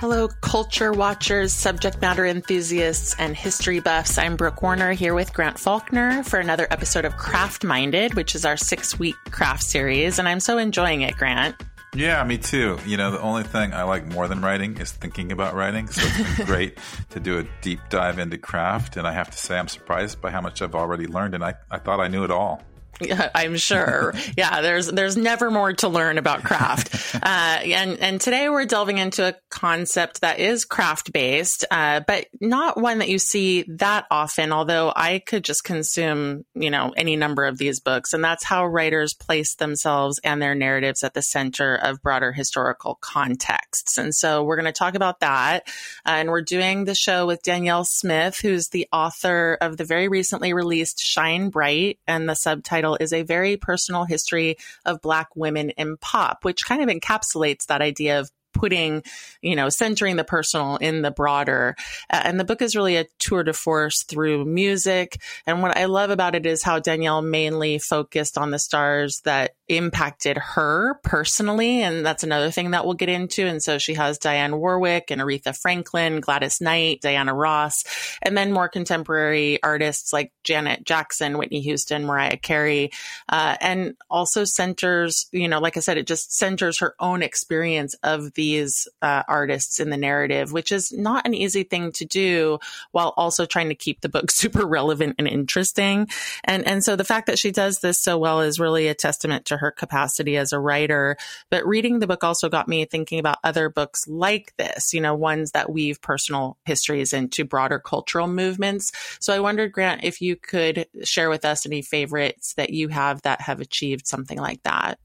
Hello, culture watchers, subject matter enthusiasts, and history buffs. I'm Brooke Warner here with Grant Faulkner for another episode of Craft Minded, which is our six week craft series. And I'm so enjoying it, Grant. Yeah, me too. You know, the only thing I like more than writing is thinking about writing. So it's been great to do a deep dive into craft. And I have to say, I'm surprised by how much I've already learned. And I, I thought I knew it all. I'm sure. yeah, there's there's never more to learn about craft, uh, and and today we're delving into a concept that is craft based, uh, but not one that you see that often. Although I could just consume you know any number of these books, and that's how writers place themselves and their narratives at the center of broader historical contexts. And so we're going to talk about that, uh, and we're doing the show with Danyel Smith, who's the author of the very recently released Shine Bright, and the subtitle title is a very personal history of Black women in pop, which kind of encapsulates that idea of putting, you know, centering the personal in the broader. Uh, and the book is really a tour de force through music. And what I love about it is how Danyel mainly focused on the stars that impacted her personally. And that's another thing that we'll get into. And so she has Dionne Warwick and Aretha Franklin, Gladys Knight, Diana Ross, and then more contemporary artists like Janet Jackson, Whitney Houston, Mariah Carey, uh, and also centers, you know, like I said, it just centers her own experience of these uh, artists in the narrative, which is not an easy thing to do while also trying to keep the book super relevant and interesting. And, and so the fact that she does this so well is really a testament to her capacity as a writer. But reading the book also got me thinking about other books like this, you know, ones that weave personal histories into broader cultural movements. So I wondered, Grant, if you could share with us any favorites that you have that have achieved something like that.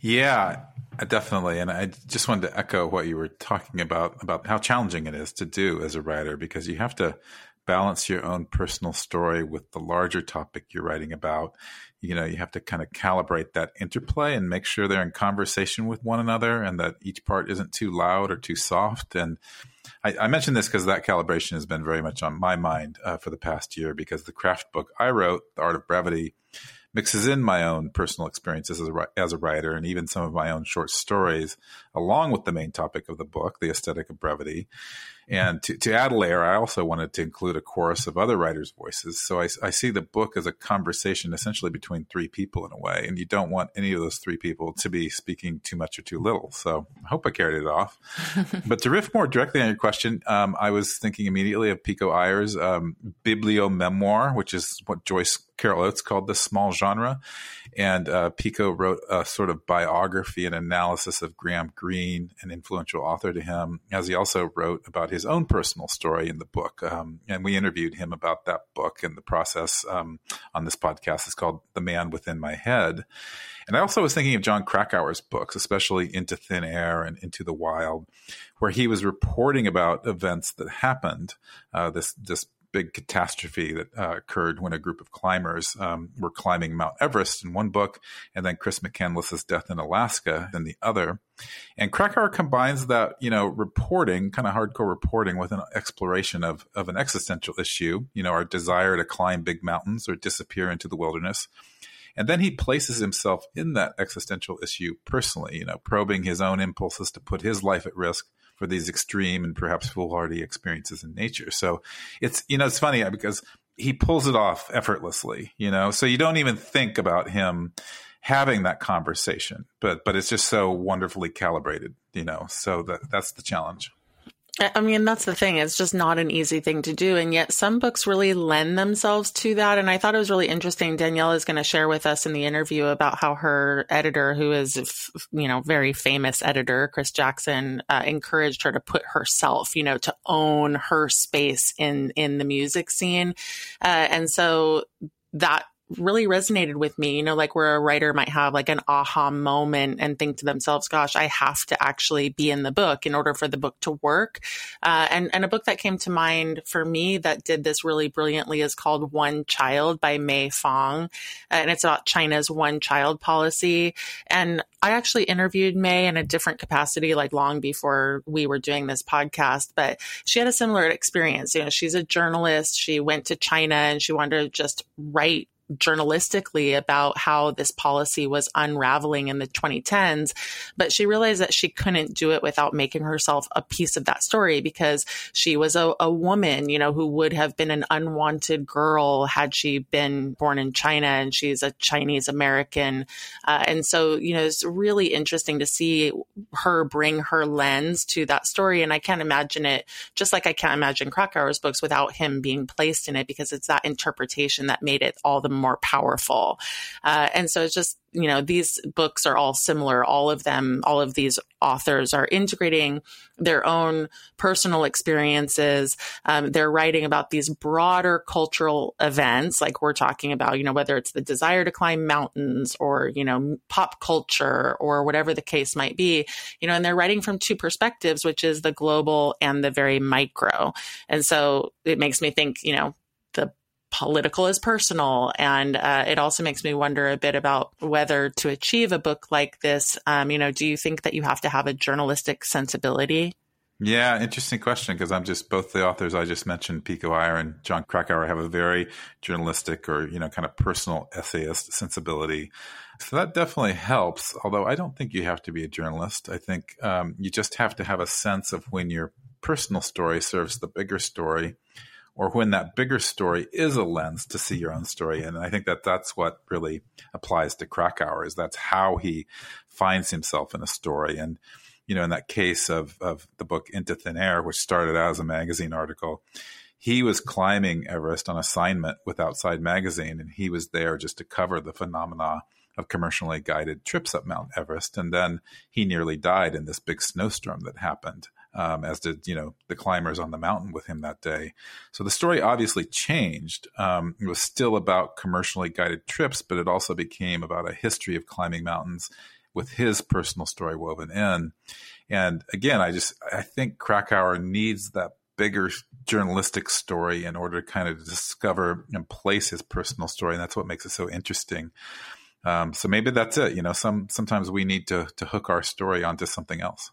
Yeah, definitely. And I just wanted to echo what you were talking about, about how challenging it is to do as a writer, because you have to balance your own personal story with the larger topic you're writing about you know you have to kind of calibrate that interplay and make sure they're in conversation with one another and that each part isn't too loud or too soft and i, I mentioned this because that calibration has been very much on my mind uh, for the past year because the craft book i wrote the art of brevity mixes in my own personal experiences as a, as a writer and even some of my own short stories along with the main topic of the book the aesthetic of brevity and to, to add a layer, I also wanted to include a chorus of other writers' voices. So I, I, see the book as a conversation essentially between three people in a way. And you don't want any of those three people to be speaking too much or too little. So I hope I carried it off. but to riff more directly on your question, um, I was thinking immediately of Pico Iyer's um, Bibliomemoir, which is what Joyce Carol Oates called the small genre. And uh, Pico wrote a sort of biography and analysis of Graham Greene, an influential author to him, as he also wrote about his own personal story in the book. Um, and we interviewed him about that book and the process um, on this podcast. It's called The Man Within My Head. And I also was thinking of Jon Krakauer's books, especially Into Thin Air and Into the Wild, where he was reporting about events that happened. Uh, this this big catastrophe that uh, occurred when a group of climbers um, were climbing Mount Everest in one book, and then Chris McCandless's death in Alaska in the other. And Krakauer combines that, you know, reporting, kind of hardcore reporting, with an exploration of of an existential issue, you know, our desire to climb big mountains or disappear into the wilderness. And then he places himself in that existential issue personally, you know, probing his own impulses to put his life at risk for these extreme and perhaps foolhardy experiences in nature. So it's, you know, it's funny uh, because he pulls it off effortlessly, you know, so you don't even think about him having that conversation, but, but it's just so wonderfully calibrated, you know, so that that's the challenge. I mean, that's the thing. It's just not an easy thing to do. And yet some books really lend themselves to that. And I thought it was really interesting. Danyel is going to share with us in the interview about how her editor, who is, you know, very famous editor, Chris Jackson, uh, encouraged her to put herself, you know, to own her space in, in the music scene. Uh, and so that really resonated with me, you know, like where a writer might have like an aha moment and think to themselves, gosh, I have to actually be in the book in order for the book to work. Uh, and, and a book that came to mind for me that did this really brilliantly is called One Child by Mei Fong. And it's about China's one child policy. And I actually interviewed Mei in a different capacity, like long before we were doing this podcast, but she had a similar experience. You know, she's a journalist. She went to China and she wanted to just write journalistically about how this policy was unraveling in the 2010s. But she realized that she couldn't do it without making herself a piece of that story because she was a, a woman, you know, who would have been an unwanted girl had she been born in China and she's a Chinese American. Uh, and so, you know, it's really interesting to see her bring her lens to that story. And I can't imagine it, just like I can't imagine Krakauer's books without him being placed in it because it's that interpretation that made it all the more powerful. Uh, and so it's just, you know, these books are all similar. All of them, all of these authors are integrating their own personal experiences. Um, they're writing about these broader cultural events, like we're talking about, you know, whether it's the desire to climb mountains or, you know, pop culture or whatever the case might be, you know, and they're writing from two perspectives, which is the global and the very micro. And so it makes me think, you know, the political is personal. And uh, it also makes me wonder a bit about whether to achieve a book like this, um, you know, do you think that you have to have a journalistic sensibility? Yeah, interesting question because I'm just both the authors I just mentioned, Pico Iyer and Jon Krakauer, have a very journalistic or you know kind of personal essayist sensibility. So that definitely helps. Although I don't think you have to be a journalist. I think um, you just have to have a sense of when your personal story serves the bigger story, or when that bigger story is a lens to see your own story. And I think that that's what really applies to Krakauer is that's how he finds himself in a story. And, you know, in that case of, of the book Into Thin Air, which started out as a magazine article, he was climbing Everest on assignment with Outside Magazine, and he was there just to cover the phenomena of commercially guided trips up Mount Everest. And then he nearly died in this big snowstorm that happened um, as did you know the climbers on the mountain with him that day. So the story obviously changed. Um, it was still about commercially guided trips, but it also became about a history of climbing mountains with his personal story woven in. And again, I just I think Krakauer needs that bigger journalistic story in order to kind of discover and place his personal story, and that's what makes it so interesting. Um, so maybe that's it. You know, some sometimes we need to to hook our story onto something else.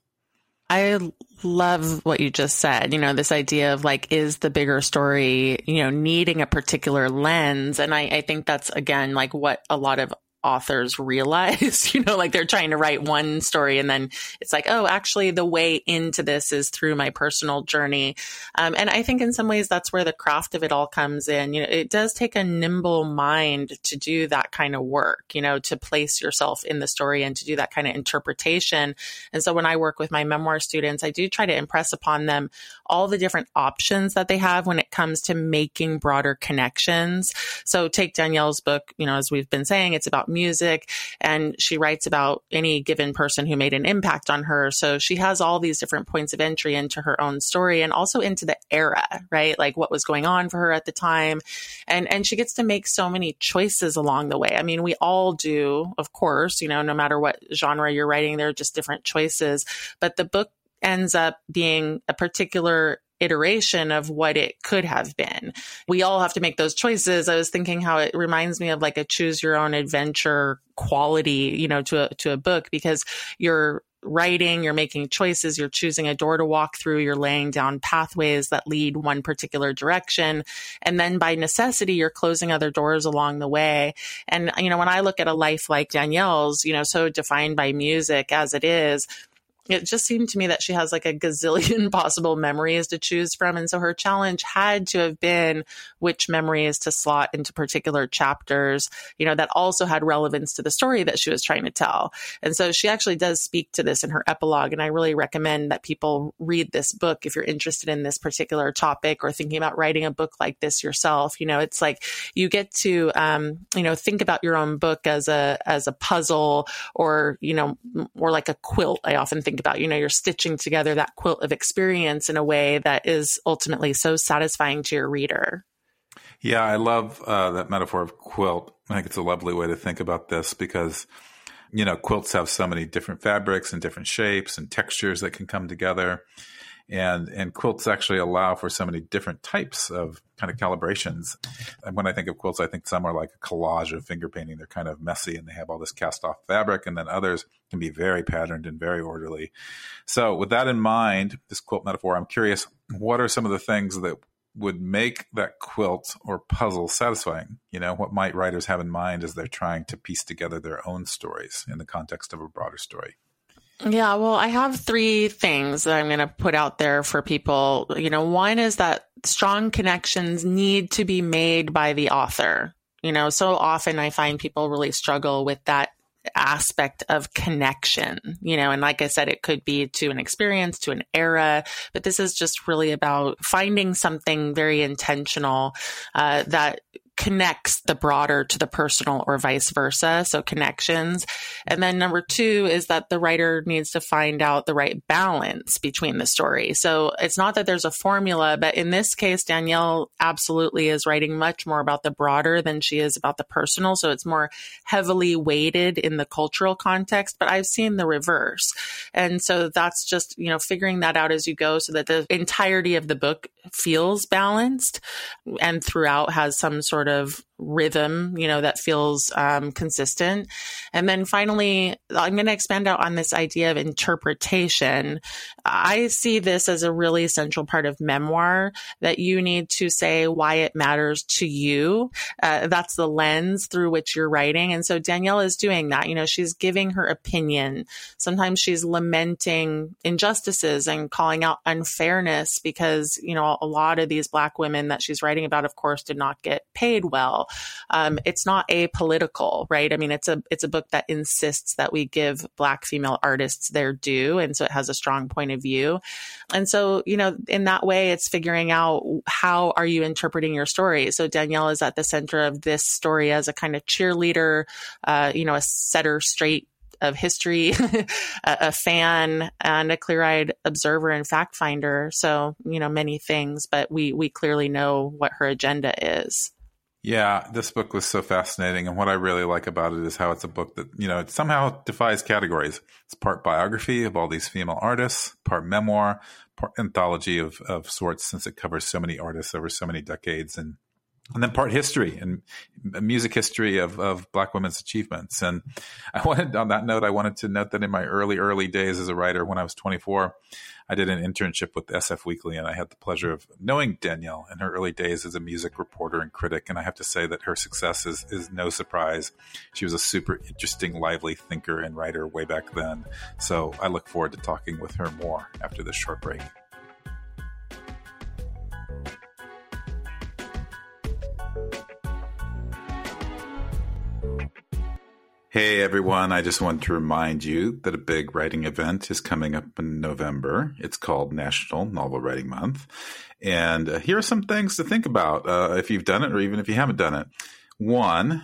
I love what you just said. You know, this idea of like, is the bigger story, you know, needing a particular lens. And I, I think that's again, like what a lot of authors realize, you know, like they're trying to write one story and then it's like, oh, actually the way into this is through my personal journey. Um, and I think in some ways that's where the craft of it all comes in. You know, it does take a nimble mind to do that kind of work, you know, to place yourself in the story and to do that kind of interpretation. And so when I work with my memoir students, I do try to impress upon them all the different options that they have when it comes to making broader connections. So take Danyel's book, you know, as we've been saying, it's about music and she writes about any given person who made an impact on her. So she has all these different points of entry into her own story and also into the era, right? Like what was going on for her at the time. And and she gets to make so many choices along the way. I mean, we all do, of course, you know, no matter what genre you're writing, there are just different choices. But the book ends up being a particular iteration of what it could have been. We all have to make those choices. I was thinking how it reminds me of like a choose your own adventure quality, you know, to a, to a book because you're writing, you're making choices, you're choosing a door to walk through, you're laying down pathways that lead one particular direction. And then by necessity, you're closing other doors along the way. And, you know, when I look at a life like Danyel's, you know, so defined by music as it is, it just seemed to me that she has like a gazillion possible memories to choose from. And so her challenge had to have been which memories to slot into particular chapters, you know, that also had relevance to the story that she was trying to tell. And so she actually does speak to this in her epilogue. And I really recommend that people read this book if you're interested in this particular topic or thinking about writing a book like this yourself. You know, it's like you get to, um, you know, think about your own book as a, as a puzzle or, you know, or like a quilt. I often think think about, you know, you're stitching together that quilt of experience in a way that is ultimately so satisfying to your reader. Yeah, I love uh, that metaphor of quilt. I think it's a lovely way to think about this because, you know, quilts have so many different fabrics and different shapes and textures that can come together and and quilts actually allow for so many different types of kind of calibrations. And when I think of quilts, I think some are like a collage of finger painting. They're kind of messy and they have all this cast off fabric, and then others can be very patterned and very orderly. So with that in mind, this quilt metaphor, I'm curious, what are some of the things that would make that quilt or puzzle satisfying? You know, what might writers have in mind as they're trying to piece together their own stories in the context of a broader story? Yeah, well, I have three things that I'm going to put out there for people. You know, one is that strong connections need to be made by the author. You know, so often I find people really struggle with that aspect of connection, you know, and like I said, it could be to an experience, to an era, but this is just really about finding something very intentional uh, that connects the broader to the personal or vice versa. So connections. And then number two is that the writer needs to find out the right balance between the story. So it's not that there's a formula, but in this case, Danyel absolutely is writing much more about the broader than she is about the personal. So it's more heavily weighted in the cultural context, but I've seen the reverse. And so that's just, you know, figuring that out as you go so that the entirety of the book feels balanced and throughout has some sort of rhythm, you know, that feels um, consistent. And then finally, I'm going to expand out on this idea of interpretation. I see this as a really essential part of memoir that you need to say why it matters to you. Uh, that's the lens through which you're writing. And so Danyel is doing that. You know, she's giving her opinion. Sometimes she's lamenting injustices and calling out unfairness because, you know, a lot of these Black women that she's writing about, of course, did not get paid well. Um, it's not apolitical, right? I mean, it's a it's a book that insists that we give Black female artists their due, and so it has a strong point of view. And so, you know, in that way, it's figuring out how are you interpreting your story. So Danyel is at the center of this story as a kind of cheerleader, uh, you know, a setter straight of history, a, a, fan, and a clear-eyed observer and fact finder. So, you know, many things, but we we clearly know what her agenda is. Yeah, this book was so fascinating. And what I really like about it is how it's a book that, you know, it somehow defies categories. It's part biography of all these female artists, part memoir, part anthology of, of sorts, since it covers so many artists over so many decades. And and then part history and music history of, of black women's achievements. And I wanted, on that note, I wanted to note that in my early, early days as a writer, when I was 24, I did an internship with SF Weekly, and I had the pleasure of knowing Danyel in her early days as a music reporter and critic. And I have to say that her success is, is no surprise. She was a super interesting, lively thinker and writer way back then. So I look forward to talking with her more after this short break. Hey everyone, I just want to remind you that a big writing event is coming up in November. It's called National Novel Writing Month. And uh, here are some things to think about uh, if you've done it or even if you haven't done it. One,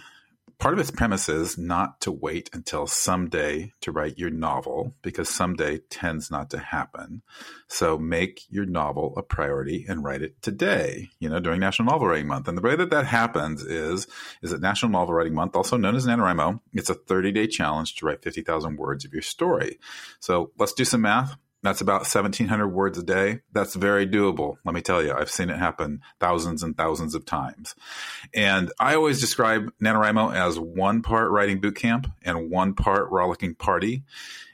part of its premise is not to wait until someday to write your novel because someday tends not to happen. So make your novel a priority and write it today, you know, during National Novel Writing Month. And the way that that happens is, is that National Novel Writing Month, also known as NaNoWriMo, it's a 30 day challenge to write 50,000 words of your story. So let's do some math. That's about 1,700 words a day. That's very doable. Let me tell you, I've seen it happen thousands and thousands of times. And I always describe NaNoWriMo as one part writing boot camp and one part rollicking party.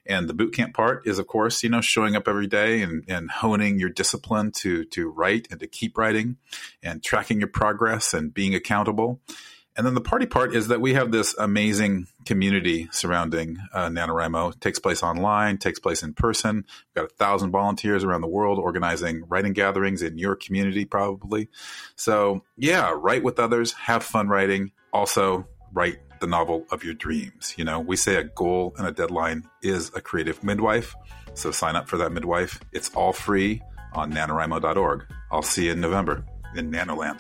And the boot camp part is, of course, you know, showing up every day and, and honing your discipline to, to write and to keep writing and tracking your progress and being accountable. And then the party part is that we have this amazing community surrounding uh, NaNoWriMo. It takes place online, takes place in person. We've got a thousand volunteers around the world organizing writing gatherings in your community, probably. So, yeah, write with others, have fun writing. Also, write the novel of your dreams. You know, we say a goal and a deadline is a creative midwife. So, sign up for that midwife. It's all free on nanowrimo.org. I'll see you in November in Nanoland.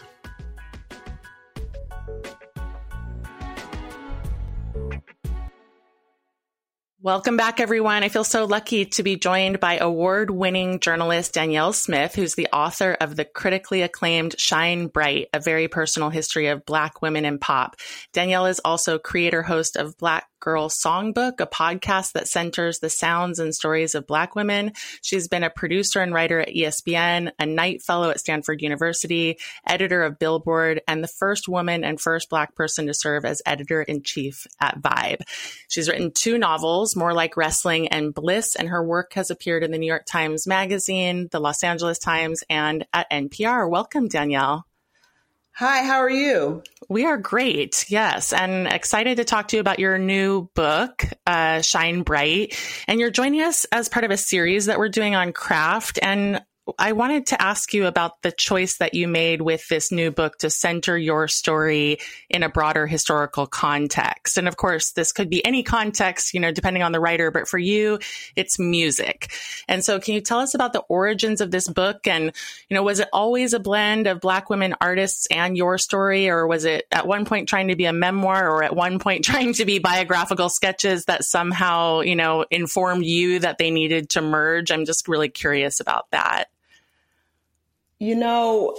Welcome back, everyone. I feel so lucky to be joined by award winning journalist Danyel Smith, who's the author of the critically acclaimed Shine Bright, a very personal history of Black women in pop. Danielle is also creator host of Black Girl Songbook, a podcast that centers the sounds and stories of Black women. She's been a producer and writer at ESPN, a Knight Fellow at Stanford University, editor of Billboard, and the first woman and first Black person to serve as editor in chief at Vibe. She's written two novels, More Like Wrestling and Bliss, and her work has appeared in the New York Times Magazine, the Los Angeles Times, and at NPR. Welcome, Danyel. Hi, how are you? We are great. Yes. And excited to talk to you about your new book, uh, Shine Bright. And you're joining us as part of a series that we're doing on craft. And I wanted to ask you about the choice that you made with this new book to center your story in a broader historical context. And of course, this could be any context, you know, depending on the writer, but for you, it's music. And so can you tell us about the origins of this book? And, you know, was it always a blend of Black women artists and your story? Or was it at one point trying to be a memoir or at one point trying to be biographical sketches that somehow, you know, informed you that they needed to merge? I'm just really curious about that. You know,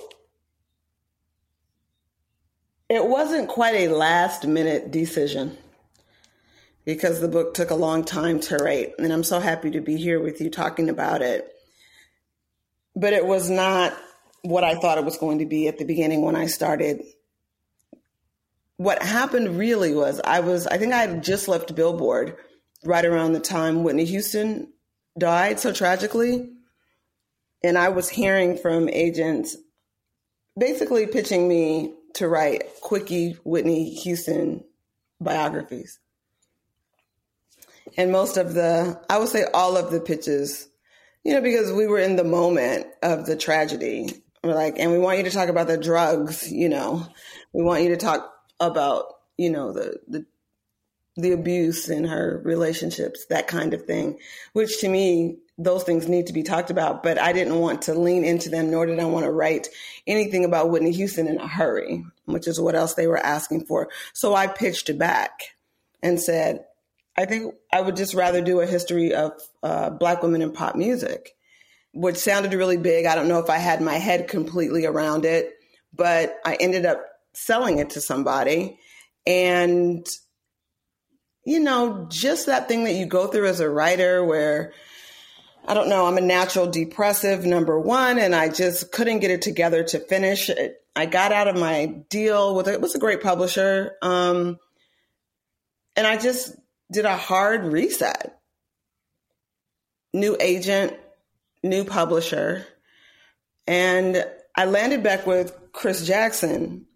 it wasn't quite a last minute decision because the book took a long time to write. And I'm so happy to be here with you talking about it. But it was not what I thought it was going to be at the beginning when I started. What happened really was I was, I think I had just left Billboard right around the time Whitney Houston died so tragically. And I was hearing from agents basically pitching me to write quickie Whitney Houston biographies. And most of the, I would say all of the pitches, you know, because we were in the moment of the tragedy. We're like, and we want you to talk about the drugs, you know, we want you to talk about, you know, the, the, the abuse in her relationships, that kind of thing, which to me those things need to be talked about, but I didn't want to lean into them, nor did I want to write anything about Whitney Houston in a hurry, which is what else they were asking for. So I pitched it back and said, I think I would just rather do a history of uh, Black women in pop music, which sounded really big. I don't know if I had my head completely around it, but I ended up selling it to somebody. And, you know, just that thing that you go through as a writer where, I don't know, I'm a natural depressive, number one, and I just couldn't get it together to finish it. I got out of my deal with it. Was a great publisher. Um, and I just did a hard reset. New agent, new publisher. And I landed back with Chris Jackson,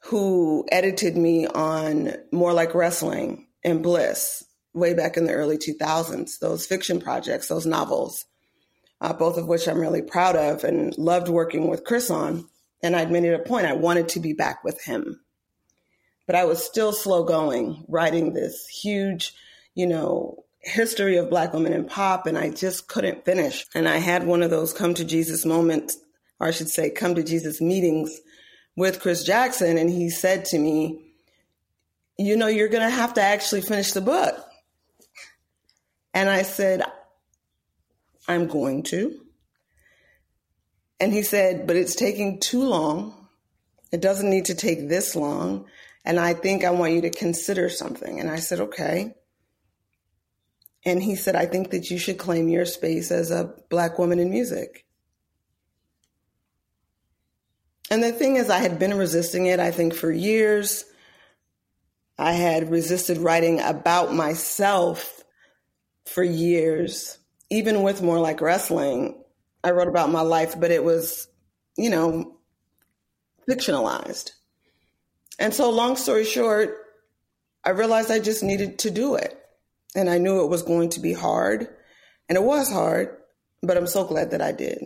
who edited me on More Like Wrestling and Bliss way back in the early 2000s, those fiction projects, those novels, uh, both of which I'm really proud of and loved working with Chris on. And I'd made it a point I wanted to be back with him. But I was still slow going, writing this huge, you know, history of Black women in pop, and I just couldn't finish. And I had one of those come to Jesus moments, or I should say, come to Jesus meetings with Chris Jackson. And he said to me, You know, you're going to have to actually finish the book. And I said, I'm going to. And he said, but it's taking too long. It doesn't need to take this long. And I think I want you to consider something. And I said, okay. And he said, I think that you should claim your space as a Black woman in music. And the thing is, I had been resisting it, I think, for years. I had resisted writing about myself for years, even with more like wrestling. I wrote about my life, but it was, you know, fictionalized. And so, long story short, I realized I just needed to do it. And I knew it was going to be hard. And it was hard, but I'm so glad that I did.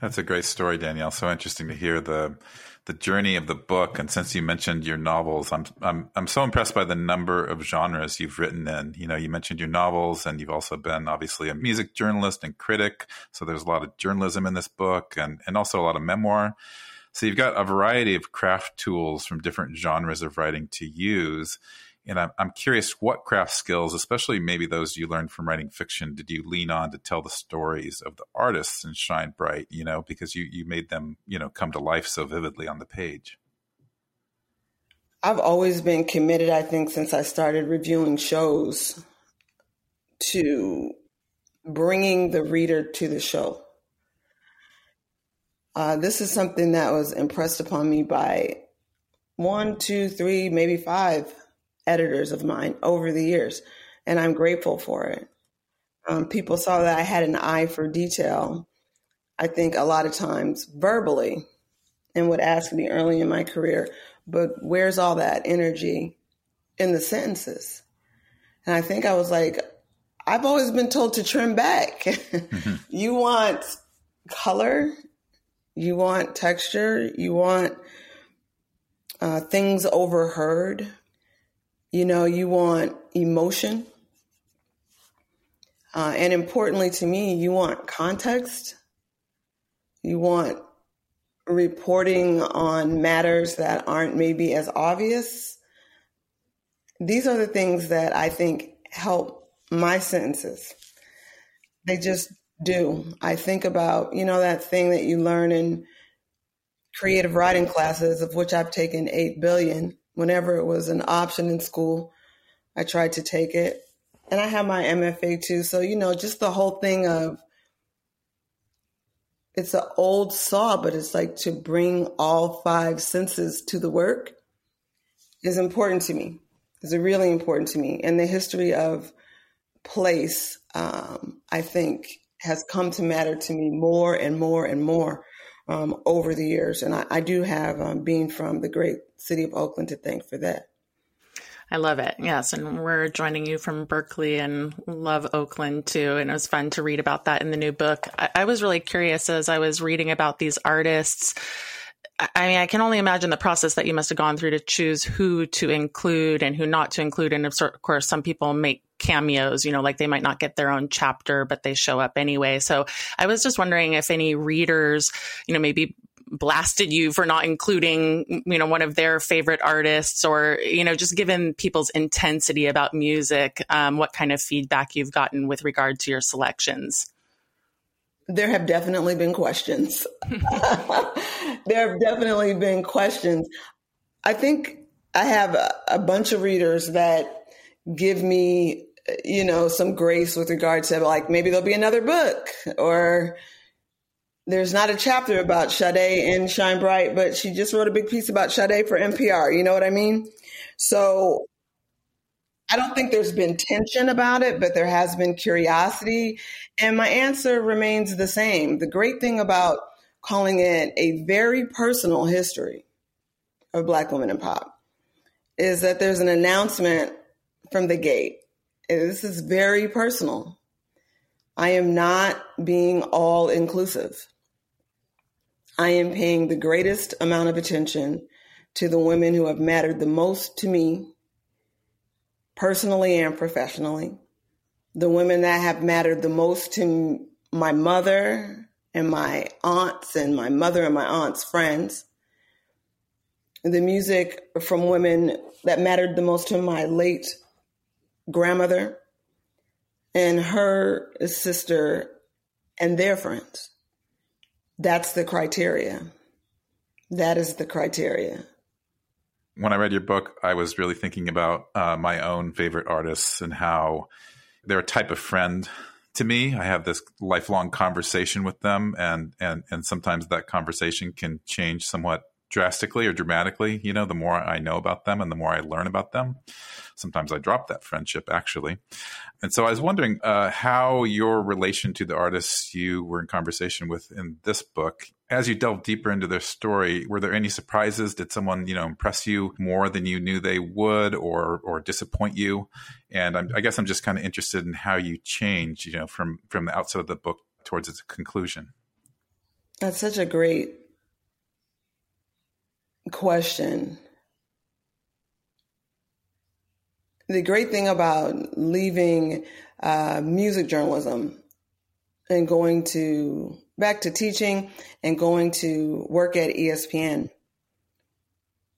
That's a great story, Danyel. So interesting to hear the the journey of the book. And since you mentioned your novels, I'm I'm I'm so impressed by the number of genres you've written in. You know, you mentioned your novels, and you've also been obviously a music journalist and critic. So there's a lot of journalism in this book, and and also a lot of memoir. So you've got a variety of craft tools from different genres of writing to use. And I'm, I'm curious what craft skills, especially maybe those you learned from writing fiction, did you lean on to tell the stories of the artists and shine bright, you know, because you, you made them, you know, come to life so vividly on the page? I've always been committed, I think, since I started reviewing shows to bringing the reader to the show. Uh, this is something that was impressed upon me by one, two, three, maybe five editors of mine over the years, and I'm grateful for it. Um, people saw that I had an eye for detail. I think a lot of times verbally, and would ask me early in my career, but where's all that energy in the sentences? And I think I was like, I've always been told to trim back. Mm-hmm. you want color, you want texture, you want uh, things overheard, you know, you want emotion. Uh, and importantly to me, you want context. You want reporting on matters that aren't maybe as obvious. These are the things that I think help my sentences. They just do. I think about, you know, that thing that you learn in creative writing classes, of which I've taken 8 billion. Whenever it was an option in school, I tried to take it. And I have my MFA too. So, you know, just the whole thing of it's an old saw, but it's like to bring all five senses to the work is important to me. Is really important to me. And the history of place, um, I think, has come to matter to me more and more and more um, over the years. And I, I do have um, being from the great city of Oakland to thank for that. I love it. Yes. And we're joining you from Berkeley and love Oakland too. And it was fun to read about that in the new book. I, I was really curious as I was reading about these artists. I mean, I can only imagine the process that you must have gone through to choose who to include and who not to include. And of course, some people make cameos, you know, like they might not get their own chapter, but they show up anyway. So I was just wondering if any readers, you know, maybe blasted you for not including, you know, one of their favorite artists or, you know, just given people's intensity about music, um, what kind of feedback you've gotten with regard to your selections? There have definitely been questions. there have definitely been questions. I think I have a, a bunch of readers that give me, you know, some grace with regard to like maybe there'll be another book or, there's not a chapter about Sade in Shine Bright, but she just wrote a big piece about Sade for NPR. You know what I mean? So I don't think there's been tension about it, but there has been curiosity. And my answer remains the same. The great thing about calling it a very personal history of Black women in pop is that there's an announcement from the gate. This is very personal. I am not being all inclusive. I am paying the greatest amount of attention to the women who have mattered the most to me, personally and professionally, the women that have mattered the most to my mother and my aunts and my mother and my aunt's friends, the music from women that mattered the most to my late grandmother and her sister and their friends. That's the criteria. That is the criteria. When I read your book, I was really thinking about uh, my own favorite artists and how they're a type of friend to me. I have this lifelong conversation with them, and and and sometimes that conversation can change somewhat drastically or dramatically. You know, the more I know about them and the more I learn about them. Sometimes I drop that friendship actually. And so I was wondering uh, how your relation to the artists you were in conversation with in this book, as you delve deeper into their story, were there any surprises? Did someone, you know, impress you more than you knew they would, or or disappoint you? And I'm, I guess I'm just kind of interested in how you change, you know, from from the outset of the book towards its conclusion. That's such a great question. The great thing about leaving uh, music journalism and going to back to teaching and going to work at ESPN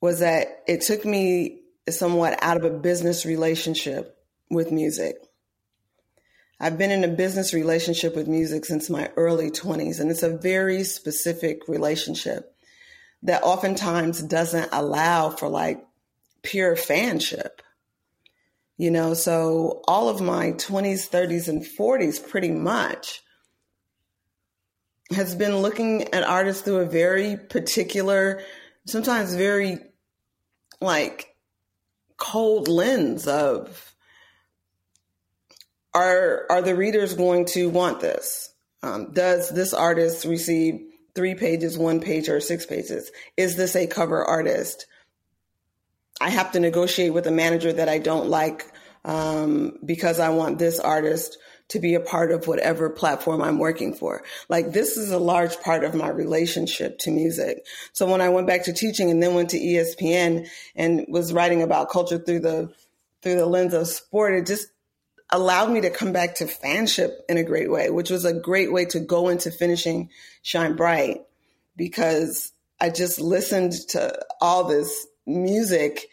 was that it took me somewhat out of a business relationship with music. I've been in a business relationship with music since my early 20s, and it's a very specific relationship that oftentimes doesn't allow for like pure fanship. You know, so all of my 20s, 30s, and 40s pretty much has been looking at artists through a very particular, sometimes very like cold lens of are are the readers going to want this? Um, does this artist receive three pages, one page, or six pages? Is this a cover artist? I have to negotiate with a manager that I don't like um, because I want this artist to be a part of whatever platform I'm working for. Like this is a large part of my relationship to music. So when I went back to teaching and then went to ESPN and was writing about culture through the through the lens of sport, it just allowed me to come back to fanship in a great way, which was a great way to go into finishing Shine Bright because I just listened to all this music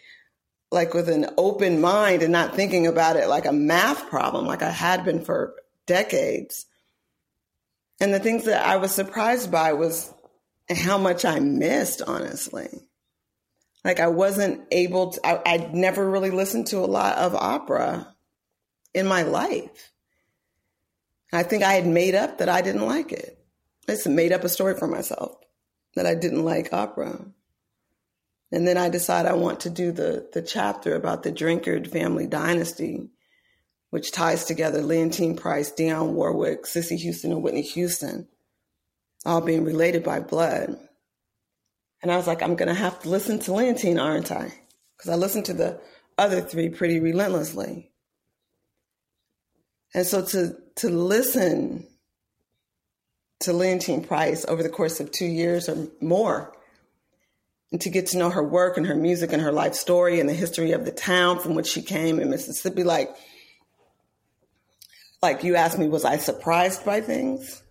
like with an open mind and not thinking about it like a math problem like I had been for decades. And the things that I was surprised by was how much I missed, honestly. Like I wasn't able to, I, I'd never really listened to a lot of opera in my life. I think I had made up that I didn't like it. I just made up a story for myself that I didn't like opera. And then I decided I want to do the, the chapter about the Drinkard family dynasty, which ties together Leontyne Price, Dionne Warwick, Cissy Houston, and Whitney Houston, all being related by blood. And I was like, I'm going to have to listen to Leontyne, aren't I? Because I listened to the other three pretty relentlessly. And so to, to listen to Leontyne Price over the course of two years or more, and to get to know her work and her music and her life story and the history of the town from which she came in Mississippi. Like, like you asked me, was I surprised by things?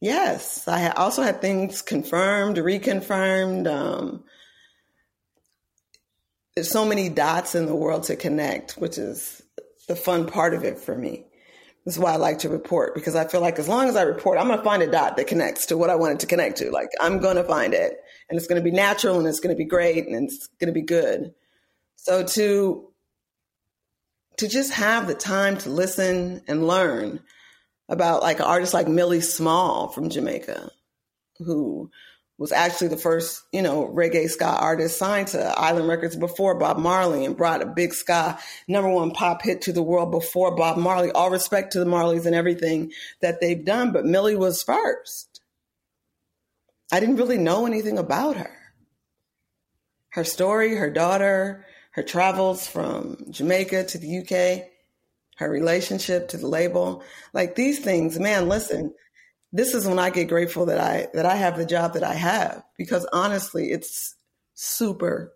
Yes, I also had things confirmed, reconfirmed. Um, there's so many dots in the world to connect, which is the fun part of it for me. This is why I like to report because I feel like as long as I report, I'm going to find a dot that connects to what I wanted to connect to. Like I'm going to find it and it's going to be natural and it's going to be great and it's going to be good. So to to just have the time to listen and learn about like artists like Millie Small from Jamaica, who was actually the first, you know, reggae ska artist signed to Island Records before Bob Marley and brought a big ska number one pop hit to the world before Bob Marley. All respect to the Marleys and everything that they've done, but Millie was first. I didn't really know anything about her. Her story, her daughter, her travels from Jamaica to the UK, her relationship to the label, like these things, man, listen, this is when I get grateful that I that I have the job that I have because honestly, it's super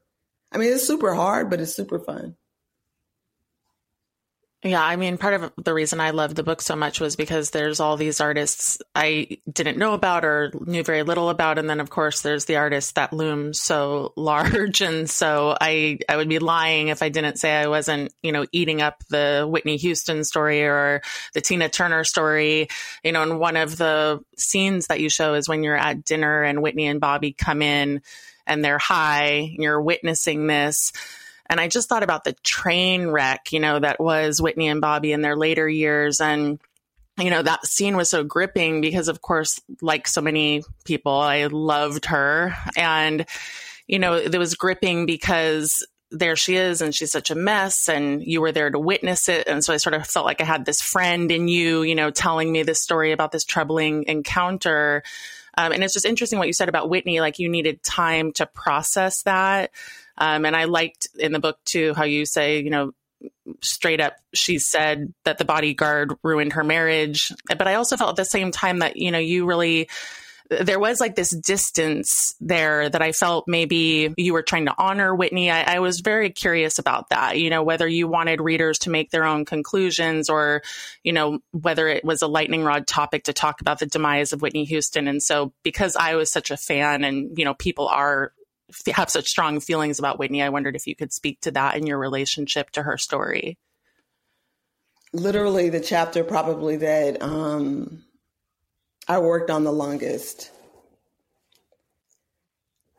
I mean, it's super hard, but it's super fun. Yeah, I mean, part of the reason I loved the book so much was because there's all these artists I didn't know about or knew very little about, and then of course there's the artist that looms so large, and so I I would be lying if I didn't say I wasn't you know eating up the Whitney Houston story or the Tina Turner story, you know, and one of the scenes that you show is when you're at dinner and Whitney and Bobby come in and they're high, and you're witnessing this and I just thought about the train wreck, you know, that was Whitney and Bobby in their later years. And, you know, that scene was so gripping because, of course, like so many people, I loved her. And, you know, it was gripping because there she is and she's such a mess and you were there to witness it and so i sort of felt like i had this friend in you you know telling me this story about this troubling encounter um, and it's just interesting what you said about whitney like you needed time to process that um, and I liked in the book too how you say, you know, straight up she said that the bodyguard ruined her marriage. But I also felt at the same time that, you know, you really there was like this distance there that I felt maybe you were trying to honor Whitney. I, I, was very curious about that, you know, whether you wanted readers to make their own conclusions or, you know, whether it was a lightning rod topic to talk about the demise of Whitney Houston. And so because I was such a fan and, you know, people are have such strong feelings about Whitney. I wondered if you could speak to that in your relationship to her story. Literally, the chapter probably that um, I worked on the longest.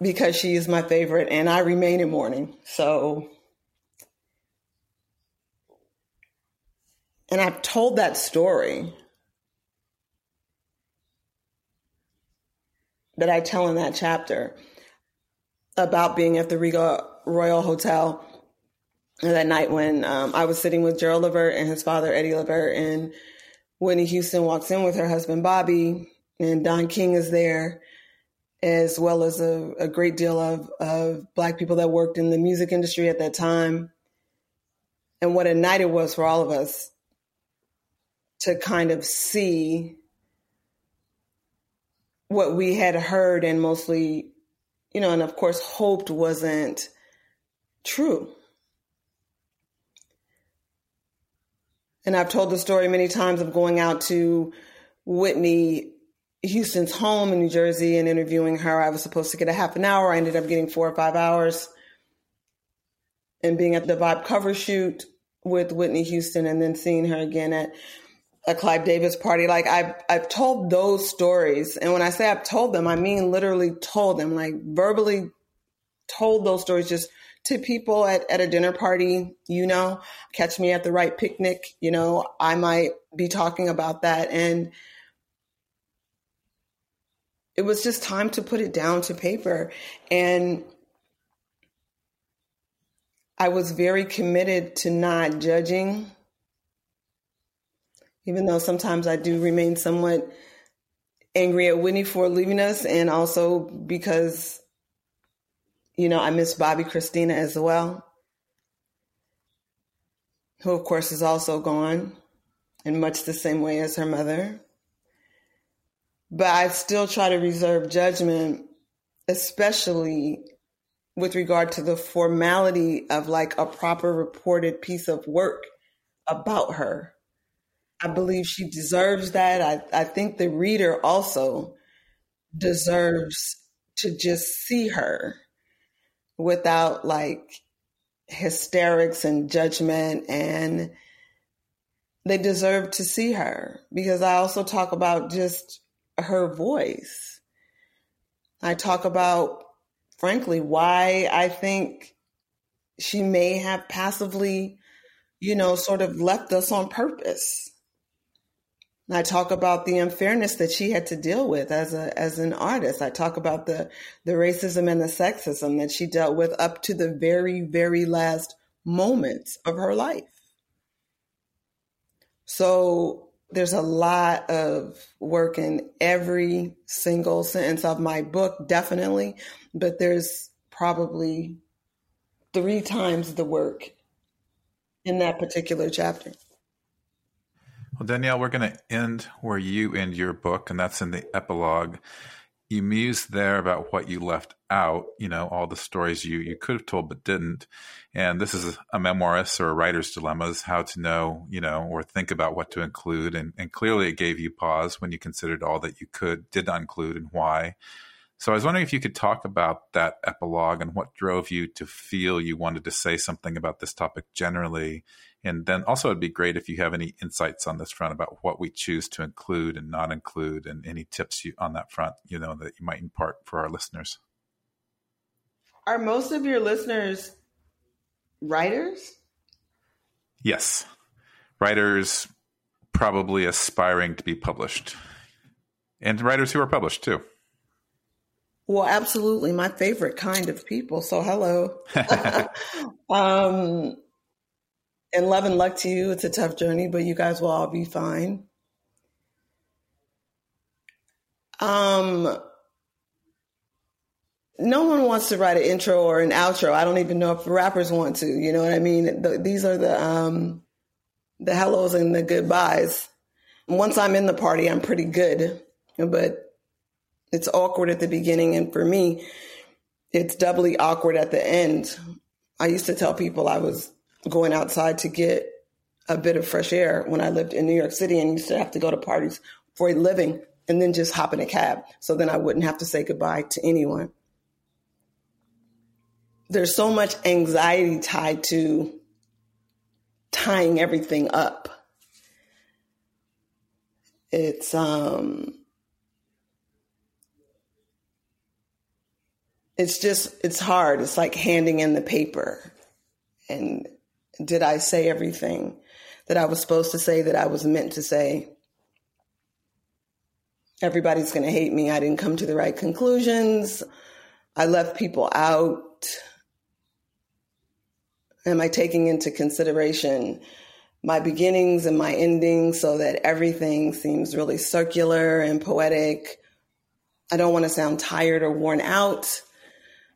because she is my favorite and I remain in mourning. So, and I've told that story that I tell in that chapter about being at the Regal Royal Hotel that night when um, I was sitting with Gerald Levert and his father, Eddie Levert, and Whitney Houston walks in with her husband, Bobby, and Don King is there, as well as a, a great deal of, of Black people that worked in the music industry at that time. And what a night it was for all of us to kind of see what we had heard and mostly, you know, and of course, hoped wasn't true. And I've told the story many times of going out to Whitney Houston's home in New Jersey and interviewing her. I was supposed to get a half an hour. I ended up getting four or five hours. And being at the Vibe cover shoot with Whitney Houston and then seeing her again at a Clive Davis party. Like I've I've told those stories. And when I say I've told them, I mean literally told them, like verbally told those stories just to people at, at a dinner party, you know, catch me at the right picnic, you know, I might be talking about that. And it was just time to put it down to paper. And I was very committed to not judging, even though sometimes I do remain somewhat angry at Whitney for leaving us, and also because you know, I miss Bobbi Kristina as well, who, of course, is also gone in much the same way as her mother. But I still try to reserve judgment, especially with regard to the formality of like a proper reported piece of work about her. I believe she deserves that. I, I think the reader also deserves to just see her without like hysterics and judgment and they deserve to see her because I also talk about just her voice. I talk about, frankly, why I think she may have passively, you know, sort of left us on purpose. I talk about the unfairness that she had to deal with as a as an artist. I talk about the the racism and the sexism that she dealt with up to the very very last moments of her life. So there's a lot of work in every single sentence of my book, definitely, but there's probably three times the work in that particular chapter. Well, Danyel, we're going to end where you end your book, and that's in the epilogue. You muse there about what you left out, you know, all the stories you, you could have told but didn't. And this is a memoirist or a writer's dilemmas, how to know, you know, or think about what to include. And, and clearly it gave you pause when you considered all that you could, did not include and why. So I was wondering if you could talk about that epilogue and what drove you to feel you wanted to say something about this topic generally and then also, it'd be great if you have any insights on this front about what we choose to include and not include, and any tips you, on that front, you know, that you might impart for our listeners. Are most of your listeners writers? Yes, writers probably aspiring to be published, and writers who are published too. Well, absolutely, my favorite kind of people. So, hello. um, and love and luck to you. It's a tough journey, but you guys will all be fine. Um, no one wants to write an intro or an outro. I don't even know if rappers want to. You know what I mean? The, these are the um, the hellos and the goodbyes. Once I'm in the party, I'm pretty good, but it's awkward at the beginning, and for me, it's doubly awkward at the end. I used to tell people I was going outside to get a bit of fresh air when I lived in New York City and used to have to go to parties for a living and then just hop in a cab. So then I wouldn't have to say goodbye to anyone. There's so much anxiety tied to tying everything up. It's um it's just it's hard. It's like handing in the paper. And did I say everything that I was supposed to say that I was meant to say? Everybody's going to hate me. I didn't come to the right conclusions. I left people out. Am I taking into consideration my beginnings and my endings so that everything seems really circular and poetic? I don't want to sound tired or worn out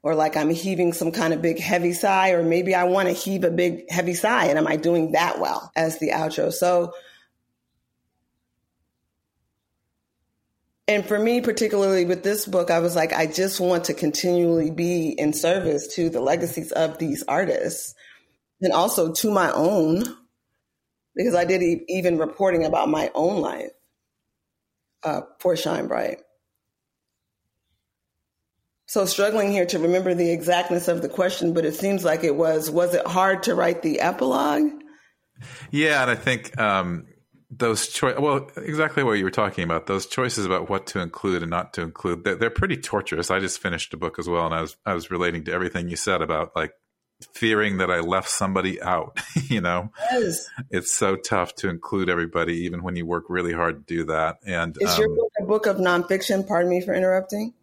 or like I'm heaving some kind of big heavy sigh, or maybe I want to heave a big heavy sigh. And am I doing that well as the outro? So, and for me, particularly with this book, I was like, I just want to continually be in service to the legacies of these artists and also to my own, because I did e- even reporting about my own life uh, for Shine Bright. So struggling here to remember the exactness of the question, but it seems like it was. Was it hard to write the epilogue? Yeah, and I think um, those choice. Well, exactly what you were talking about. Those choices about what to include and not to include. They're, they're pretty torturous. I just finished a book as well, and I was I was relating to everything you said about like fearing that I left somebody out. you know, yes. it's so tough to include everybody, even when you work really hard to do that. And is um, your book a book of nonfiction? Pardon me for interrupting.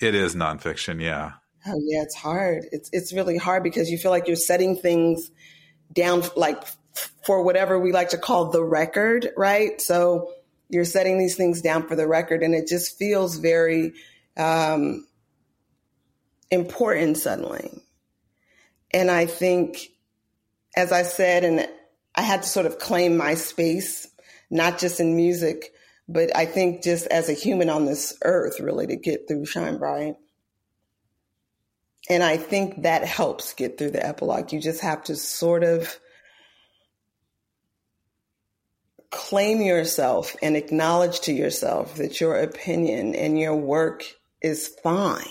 It is nonfiction, yeah. Oh yeah, it's hard. It's it's really hard because you feel like you're setting things down like for whatever we like to call the record, right? So you're setting these things down for the record, and it just feels very um, important suddenly. And I think, as I said, and I had to sort of claim my space, not just in music, but I think just as a human on this earth, really, to get through Shine Bright. And I think that helps get through the epilogue. You just have to sort of claim yourself and acknowledge to yourself that your opinion and your work is fine.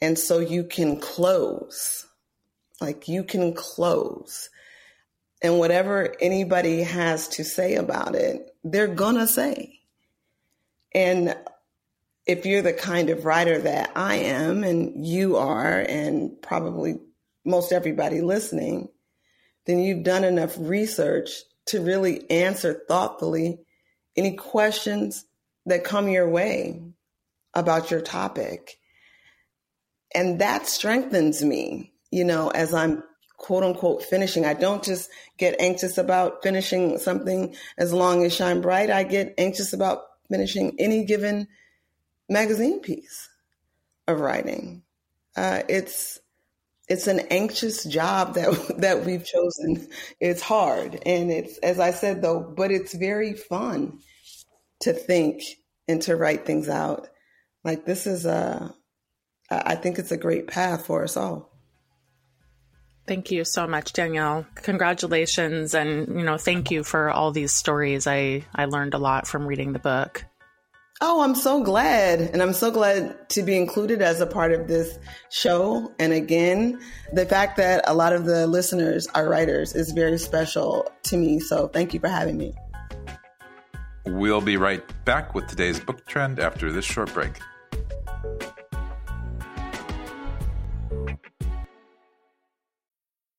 And so you can close. Like you can close. And whatever anybody has to say about it, they're gonna say. And if you're the kind of writer that I am and you are, and probably most everybody listening, then you've done enough research to really answer thoughtfully any questions that come your way about your topic. And that strengthens me, you know, as I'm quote unquote finishing. I don't just get anxious about finishing something as long as Shine Bright. I get anxious about finishing any given magazine piece of writing. Uh, it's it's an anxious job that that we've chosen. It's hard, and it's as I said though, but it's very fun to think and to write things out. Like this is a, I think it's a great path for us all. Thank you so much, Danyel. Congratulations and you know, thank you for all these stories. I I learned a lot from reading the book. Oh, I'm so glad. And I'm so glad to be included as a part of this show. And again, the fact that a lot of the listeners are writers is very special to me. So thank you for having me. We'll be right back with today's book trend after this short break.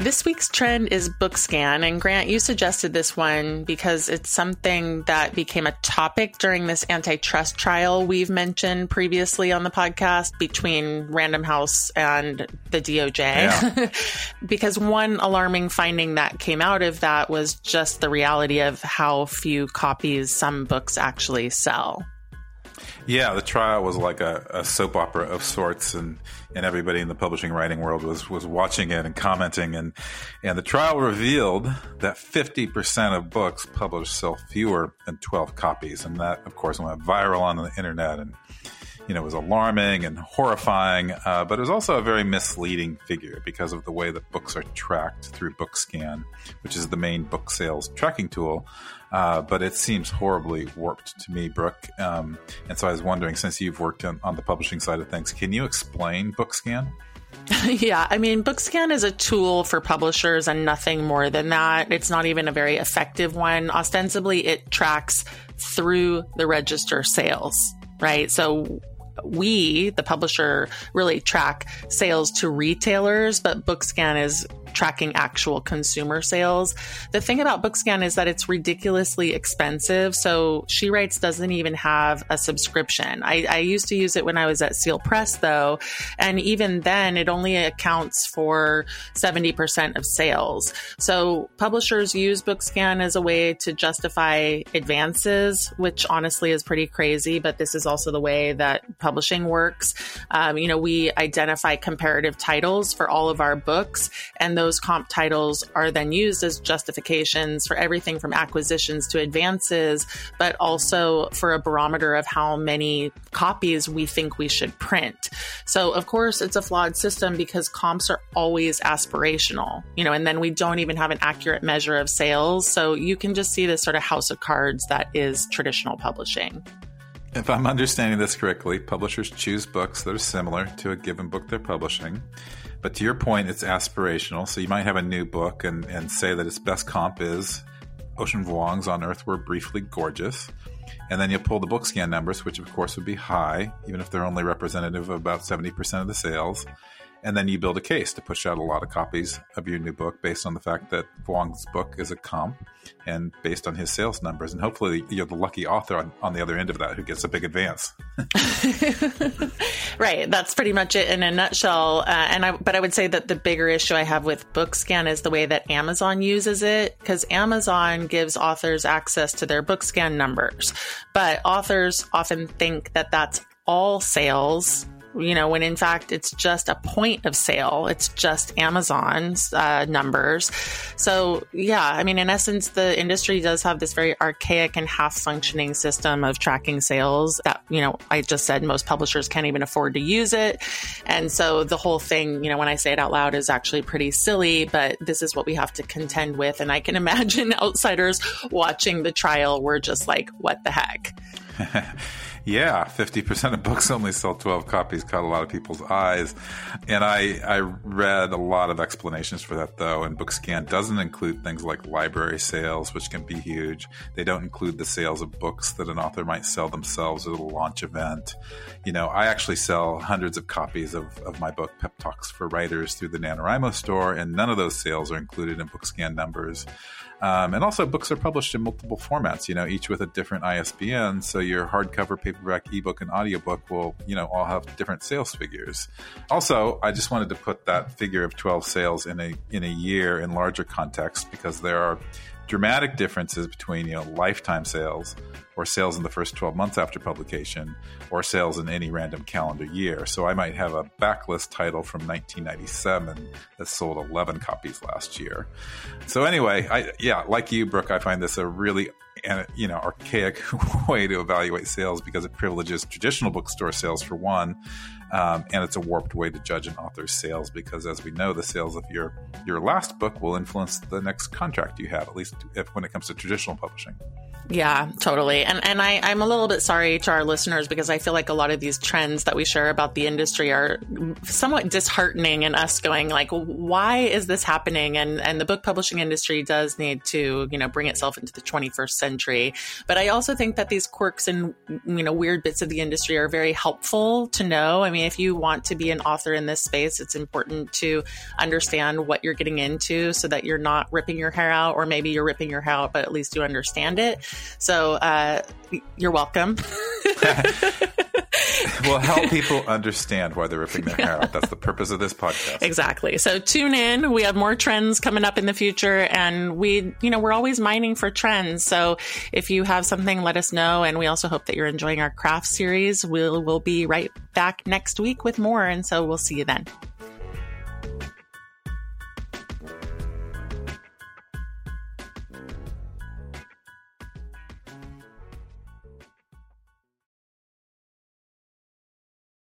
This week's trend is Bookscan. And Grant, you suggested this one because it's something that became a topic during this antitrust trial we've mentioned previously on the podcast between Random House and the DOJ. Yeah. because one alarming finding that came out of that was just the reality of how few copies some books actually sell. Yeah, the trial was like a, a, soap opera of sorts, and, and everybody in the publishing writing world was, was watching it and commenting. And, and the trial revealed that 50% of books published sell fewer than 12 copies. And that, of course, went viral on the internet and you know, was alarming and horrifying, uh, but it was also a very misleading figure because of the way that books are tracked through BookScan, which is the main book sales tracking tool. Uh, but it seems horribly warped to me, Brooke. Um, and so I was wondering, since you've worked on, on the publishing side of things, can you explain BookScan? yeah, I mean, BookScan is a tool for publishers and nothing more than that. It's not even a very effective one. Ostensibly, it tracks through the register sales, right? So we, the publisher, really track sales to retailers, but BookScan is tracking actual consumer sales. The thing about BookScan is that it's ridiculously expensive. So She Writes doesn't even have a subscription. I, I, used to use it when I was at Seal Press, though. And even then, it only accounts for 70% of sales. So publishers use BookScan as a way to justify advances, which honestly is pretty crazy. But this is also the way that publishing works. Um, you know, we identify comparative titles for all of our books, and those comp titles are then used as justifications for everything from acquisitions to advances, but also for a barometer of how many copies we think we should print. So, of course, it's a flawed system because comps are always aspirational, you know, and then we don't even have an accurate measure of sales. So, you can just see this sort of house of cards that is traditional publishing. If I'm understanding this correctly, publishers choose books that are similar to a given book they're publishing. But to your point, it's aspirational. So you might have a new book and, and say that its best comp is Ocean Vuong's On Earth We're Briefly Gorgeous. And then you pull the book scan numbers, which of course would be high, even if they're only representative of about 70% of the sales. And then you build a case to push out a lot of copies of your new book based on the fact that Vuong's book is a comp and based on his sales numbers. And hopefully you're the lucky author on, on the other end of that who gets a big advance. right. That's pretty much it in a nutshell. Uh, and I, but I would say that the bigger issue I have with BookScan is the way that Amazon uses it because Amazon gives authors access to their BookScan numbers. But authors often think that that's all sales you know, when in fact it's just a point of sale. It's just Amazon's uh, numbers. So, yeah, I mean, in essence, the industry does have this very archaic and half functioning system of tracking sales that, you know, I just said most publishers can't even afford to use it. And so the whole thing, you know, when I say it out loud is actually pretty silly, but this is what we have to contend with. And I can imagine outsiders watching the trial were just like, what the heck? Yeah, 50% of books only sell 12 copies caught a lot of people's eyes. And I, I read a lot of explanations for that, though. And BookScan doesn't include things like library sales, which can be huge. They don't include the sales of books that an author might sell themselves at a launch event. You know, I actually sell hundreds of copies of, of my book, Pep Talks for Writers, through the NaNoWriMo store, and none of those sales are included in BookScan numbers. Um, and also, books are published in multiple formats, you know, each with a different ISBN. So your hardcover, paperback, ebook, and audiobook will, you know, all have different sales figures. Also, I just wanted to put that figure of 12 sales in a in a year in larger context because there are dramatic differences between you know lifetime sales or sales in the first 12 months after publication or sales in any random calendar year. So I might have a backlist title from 1997 that sold 11 copies last year. So anyway, I yeah, like you Brooke, I find this a really you know archaic way to evaluate sales because it privileges traditional bookstore sales for one um, and it's a warped way to judge an author's sales because, as we know, the sales of your your last book will influence the next contract you have, at least if, when it comes to traditional publishing. Yeah, totally. And and I, I'm a little bit sorry to our listeners because I feel like a lot of these trends that we share about the industry are somewhat disheartening and us going like, why is this happening? And and the book publishing industry does need to, you know, bring itself into the 21st century. But I also think that these quirks and you know weird bits of the industry are very helpful to know. I mean, if you want to be an author in this space, it's important to understand what you're getting into so that you're not ripping your hair out, or maybe you're ripping your hair out, but at least you understand it. So uh, you're welcome. we'll help people understand why they're ripping their hair out. That's the purpose of this podcast. Exactly. So tune in. We have more trends coming up in the future and we, you know, we're always mining for trends. So if you have something, let us know. And we also hope that you're enjoying our craft series. We'll, we'll be right back next week with more. And so we'll see you then.